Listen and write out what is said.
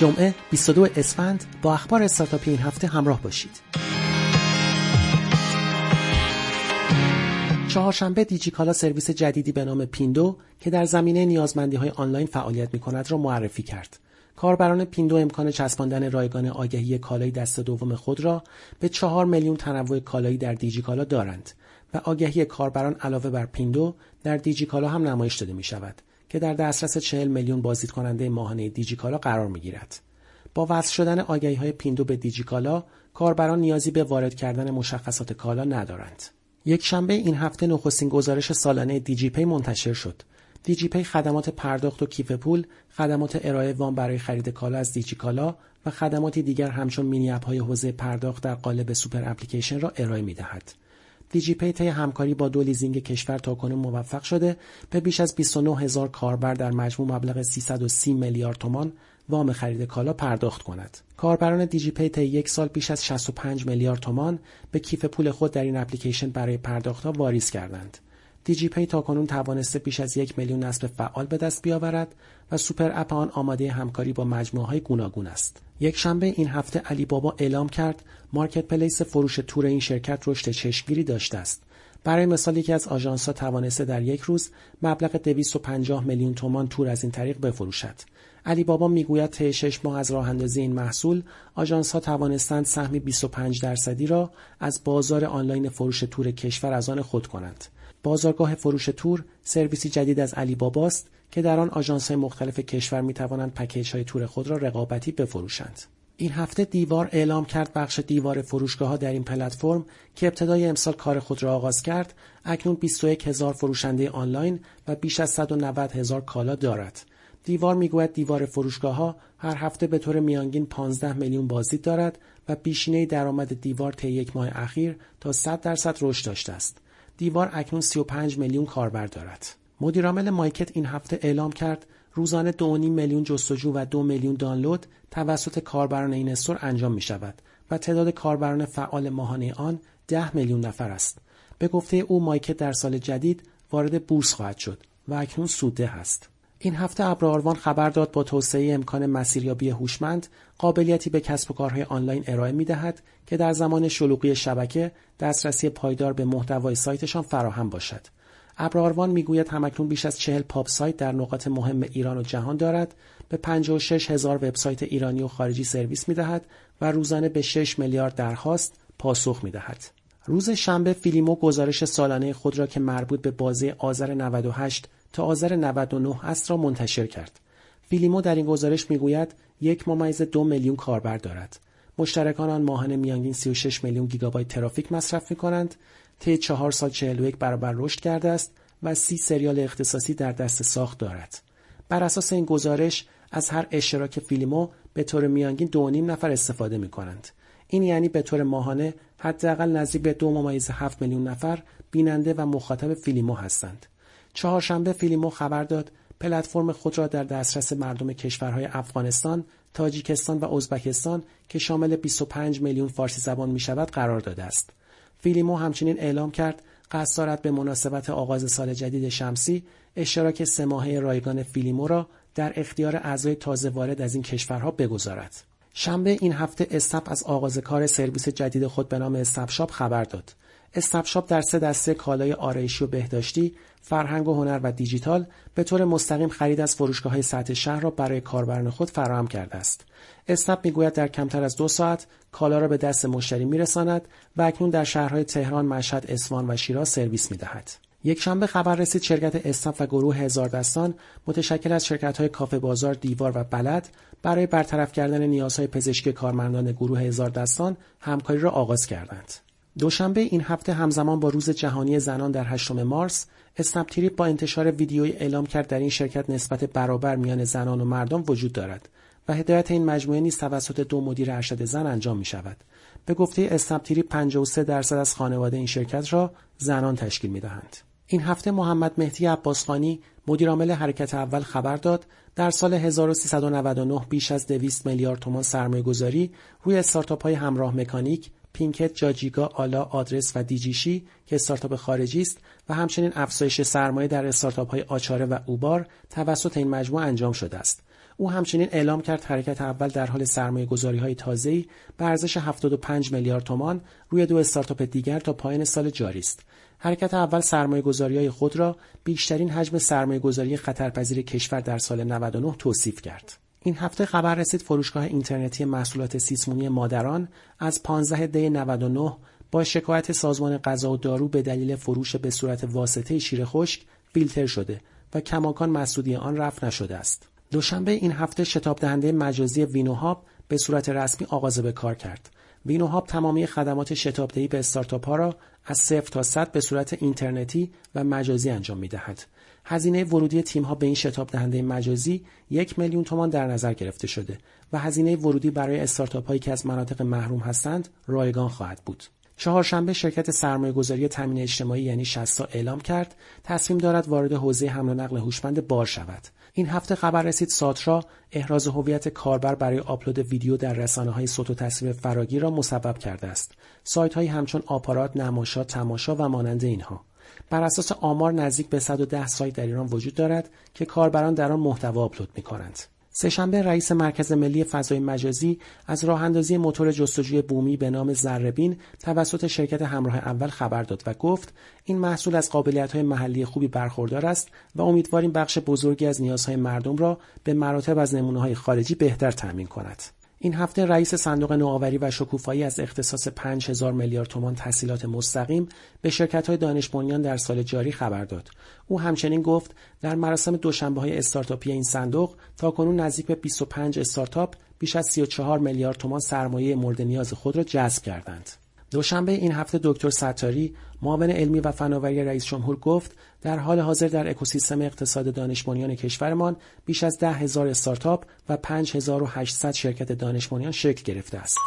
جمعه 22 اسفند با اخبار استارتاپی این هفته همراه باشید. چهارشنبه دیجیکالا سرویس جدیدی به نام پیندو که در زمینه نیازمندی های آنلاین فعالیت می کند را معرفی کرد. کاربران پیندو امکان چسباندن رایگان آگهی کالای دست دوم خود را به چهار میلیون تنوع کالایی در دیجیکالا دارند و آگهی کاربران علاوه بر پیندو در دیجیکالا هم نمایش داده می شود که در دسترس 40 میلیون بازدید کننده ماهانه دیجیکالا قرار می گیرد. با وصل شدن آگهی های پیندو به دیجیکالا کاربران نیازی به وارد کردن مشخصات کالا ندارند. یک شنبه این هفته نخستین گزارش سالانه دیجیپی منتشر شد. دیجیپی خدمات پرداخت و کیف پول، خدمات ارائه وام برای خرید کالا از دیجیکالا و خدماتی دیگر همچون mini app های حوزه پرداخت در قالب super application را ارائه می دهد. دیجیپی طی همکاری با دو لیزینگ کشور تاکنون موفق شده به بیش از 29 هزار کاربر در مجموع مبلغ 330 میلیارد تومان وام خرید کالا پرداخت کند. کاربران دیجیپی طی یک سال بیش از 65 میلیارد تومان به کیف پول خود در این اپلیکیشن برای پرداختها واریز کردند. دیجیپی تاکنون توانسته بیش از یک میلیون نصب فعال به دست بیاورد و super app آن آماده همکاری با مجموعه های گوناگون است. یک شنبه این هفته علی بابا اعلام کرد marketplace فروش تور این شرکت رشد چشمگیری داشته است. برای مثال یکی از آژانس ها توانسته در یک روز مبلغ 250 میلیون تومان تور از این طریق بفروشد. علی بابا می‌گوید طی شش ماه از راه اندازی این محصول آژانس ها توانستند سهم 25 درصدی را از بازار آنلاین فروش تور کشور از آن خود کنند. بازارگاه فروش تور سرویسی جدید از علی باباست که در آن آژانس مختلف کشور می توانند پکیج های تور خود را رقابتی بفروشند. این هفته دیوار اعلام کرد بخش دیوار فروشگاه ها در این پلتفرم که ابتدای امسال کار خود را آغاز کرد اکنون 21 هزار فروشنده آنلاین و بیش از 190 هزار کالا دارد. دیوار می‌گوید دیوار فروشگاه ها هر هفته به طور میانگین 15 میلیون بازدید دارد و پیشینه درآمد دیوار طی یک ماه اخیر تا 100 درصد رشد داشته است. دیوار اکنون 35 میلیون کاربر دارد. مدیرعامل مایکت این هفته اعلام کرد روزانه 2.5 میلیون جستجو و 2 میلیون دانلود توسط کاربران این استور انجام می شود و تعداد کاربران فعال ماهانه آن 10 میلیون نفر است. به گفته او مایکت در سال جدید وارد بورس خواهد شد و اکنون سوده است. این هفته ابراروان خبر داد با توسعه امکان مسیریابی هوشمند قابلیتی به کسب و کارهای آنلاین ارائه می دهد که در زمان شلوغی شبکه دسترسی پایدار به محتوای سایتشان فراهم باشد. ابراروان می‌گوید همکنون بیش از چهل پاپ سایت در نقاط مهم ایران و جهان دارد به 56 هزار وبسایت ایرانی و خارجی سرویس می دهد و روزانه به 6 میلیارد درخواست پاسخ می دهد. روز شنبه فیلیمو گزارش سالانه خود را که مربوط به بازه‌ی آذر 98 تا آذر 99 است را منتشر کرد. فیلیمو در این گزارش می‌گوید یک ممیز دو میلیون کاربر دارد. مشترکان آن ماهانه میانگین 36 میلیون گیگابایت ترافیک مصرف می کنند. طی چهار سال 41 برابر رشد کرده است و سی سریال اختصاصی در دست ساخت دارد. بر اساس این گزارش از هر اشتراک فیلیمو به طور میانگین دو نیم نفر استفاده می کنند. این یعنی به طور ماهانه حداقل نزدیک به دو ممیز هفت میلیون نفر بیننده و مخاطب فیلیمو هستند. چهارشنبه فیلیمو خبر داد پلتفرم خود را در دسترس مردم کشورهای افغانستان، تاجیکستان و ازبکستان که شامل 25 میلیون فارسی زبان می شود قرار داده است. فیلیمو همچنین اعلام کرد قصد دارد به مناسبت آغاز سال جدید شمسی اشتراک سه ماهه رایگان فیلیمو را در اختیار اعضای تازه وارد از این کشورها بگذارد. شنبه این هفته اسنپ از آغاز کار سرویس جدید خود به نام اسنپ شاپ خبر داد. اسنپ‌شاپ در سه دسته کالای آرایشی و بهداشتی، فرهنگ و هنر و دیجیتال به طور مستقیم خرید از فروشگاه های سطح شهر را برای کاربران خود فراهم کرده است. اسنپ می‌گوید در کمتر از دو ساعت کالا را به دست مشتری میرساند و اکنون در شهرهای تهران، مشهد، اصفهان و شیراز سرویس می‌دهد. یک شنبه خبر رسید شرکت اسنپ و گروه هزار دستان متشکل از شرکت های کافه بازار دیوار و بلد برای برطرف کردن نیازهای پزشکی کارمندان گروه هزار دستان همکاری را آغاز کردند. دوشنبه این هفته همزمان با روز جهانی زنان در 8 مارس اسنپ تریپ با انتشار ویدیویی اعلام کرد در این شرکت نسبت برابر میان زنان و مردان وجود دارد و هدایت این مجموعه نیز توسط دو مدیر ارشد زن انجام می شود. به گفته اسنپ تریپ 53 درصد از خانواده این شرکت را زنان تشکیل می دهند. این هفته محمد مهدی عباسخانی مدیرعامل حرکت اول خبر داد در سال 1399 بیش از 200 میلیارد تومان سرمایه گذاری روی استارتاپ های همراه مکانیک، پینکت، جاجیگا، آلا، آدرس و دیجیشی که استارتاپ خارجی است و همچنین افزایش سرمایه در استارتاپ های آچاره و اوبار توسط این مجموعه انجام شده است. او همچنین اعلام کرد حرکت اول در حال سرمایه گذاری های تازه‌ای به ارزش 75 میلیارد تومان روی دو استارتاپ دیگر تا پایان سال جاری است. حرکت اول سرمایه گذاری های خود را بیشترین حجم سرمایه گذاری خطرپذیر کشور در سال 99 توصیف کرد. این هفته خبر رسید فروشگاه اینترنتی محصولات سیسمونی مادران از 15 دی 99 با شکایت سازمان غذا و دارو به دلیل فروش به صورت واسطه شیر خشک فیلتر شده و کماکان مسئودی آن رفع نشده است. دوشنبه این هفته شتاب دهنده مجازی وینوهاب به صورت رسمی آغاز به کار کرد. وینوهاب تمامی خدمات شتابدهی به استارتاپ ها را از صفر تا صد به صورت اینترنتی و مجازی انجام می دهد. هزینه ورودی تیم ها به این شتاب دهنده مجازی یک میلیون تومان در نظر گرفته شده و هزینه ورودی برای استارتاپ هایی که از مناطق محروم هستند رایگان خواهد بود. چهارشنبه شرکت سرمایه گذاری تامین اجتماعی یعنی شستا اعلام کرد تصمیم دارد وارد حوزه حمل و نقل هوشمند بار شود. این هفته خبر رسید ساترا احراز هویت کاربر برای آپلود ویدیو در رسانه های صوت و تصویر فراگیر را مسبب کرده است. سایت هایی همچون آپارات، نماشا، تماشا و مانند اینها. بر اساس آمار نزدیک به 110 سایت در ایران وجود دارد که کاربران در آن محتوا آپلود می کنند. سهشنبه رئیس مرکز ملی فضای مجازی از راه اندازی موتور جستجوی بومی به نام زربین توسط شرکت همراه اول خبر داد و گفت این محصول از قابلیت های محلی خوبی برخوردار است و امیدواریم بخش بزرگی از نیازهای مردم را به مراتب از نمونه های خارجی بهتر تامین کند. این هفته رئیس صندوق نوآوری و شکوفایی از اختصاص 5000 میلیارد تومان تسهیلات مستقیم به های دانش در سال جاری خبر داد. او همچنین گفت در مراسم دوشنبه های استارتاپی این صندوق تا کنون نزدیک به 25 استارتاپ بیش از 34 میلیارد تومان سرمایه مورد نیاز خود را جذب کردند. دوشنبه این هفته دکتر ستاری معاون علمی و فناوری رئیس جمهور گفت در حال حاضر در اکوسیستم اقتصاد دانش کشورمان بیش از ده هزار استارتاپ و 5800 شرکت دانش شکل گرفته است.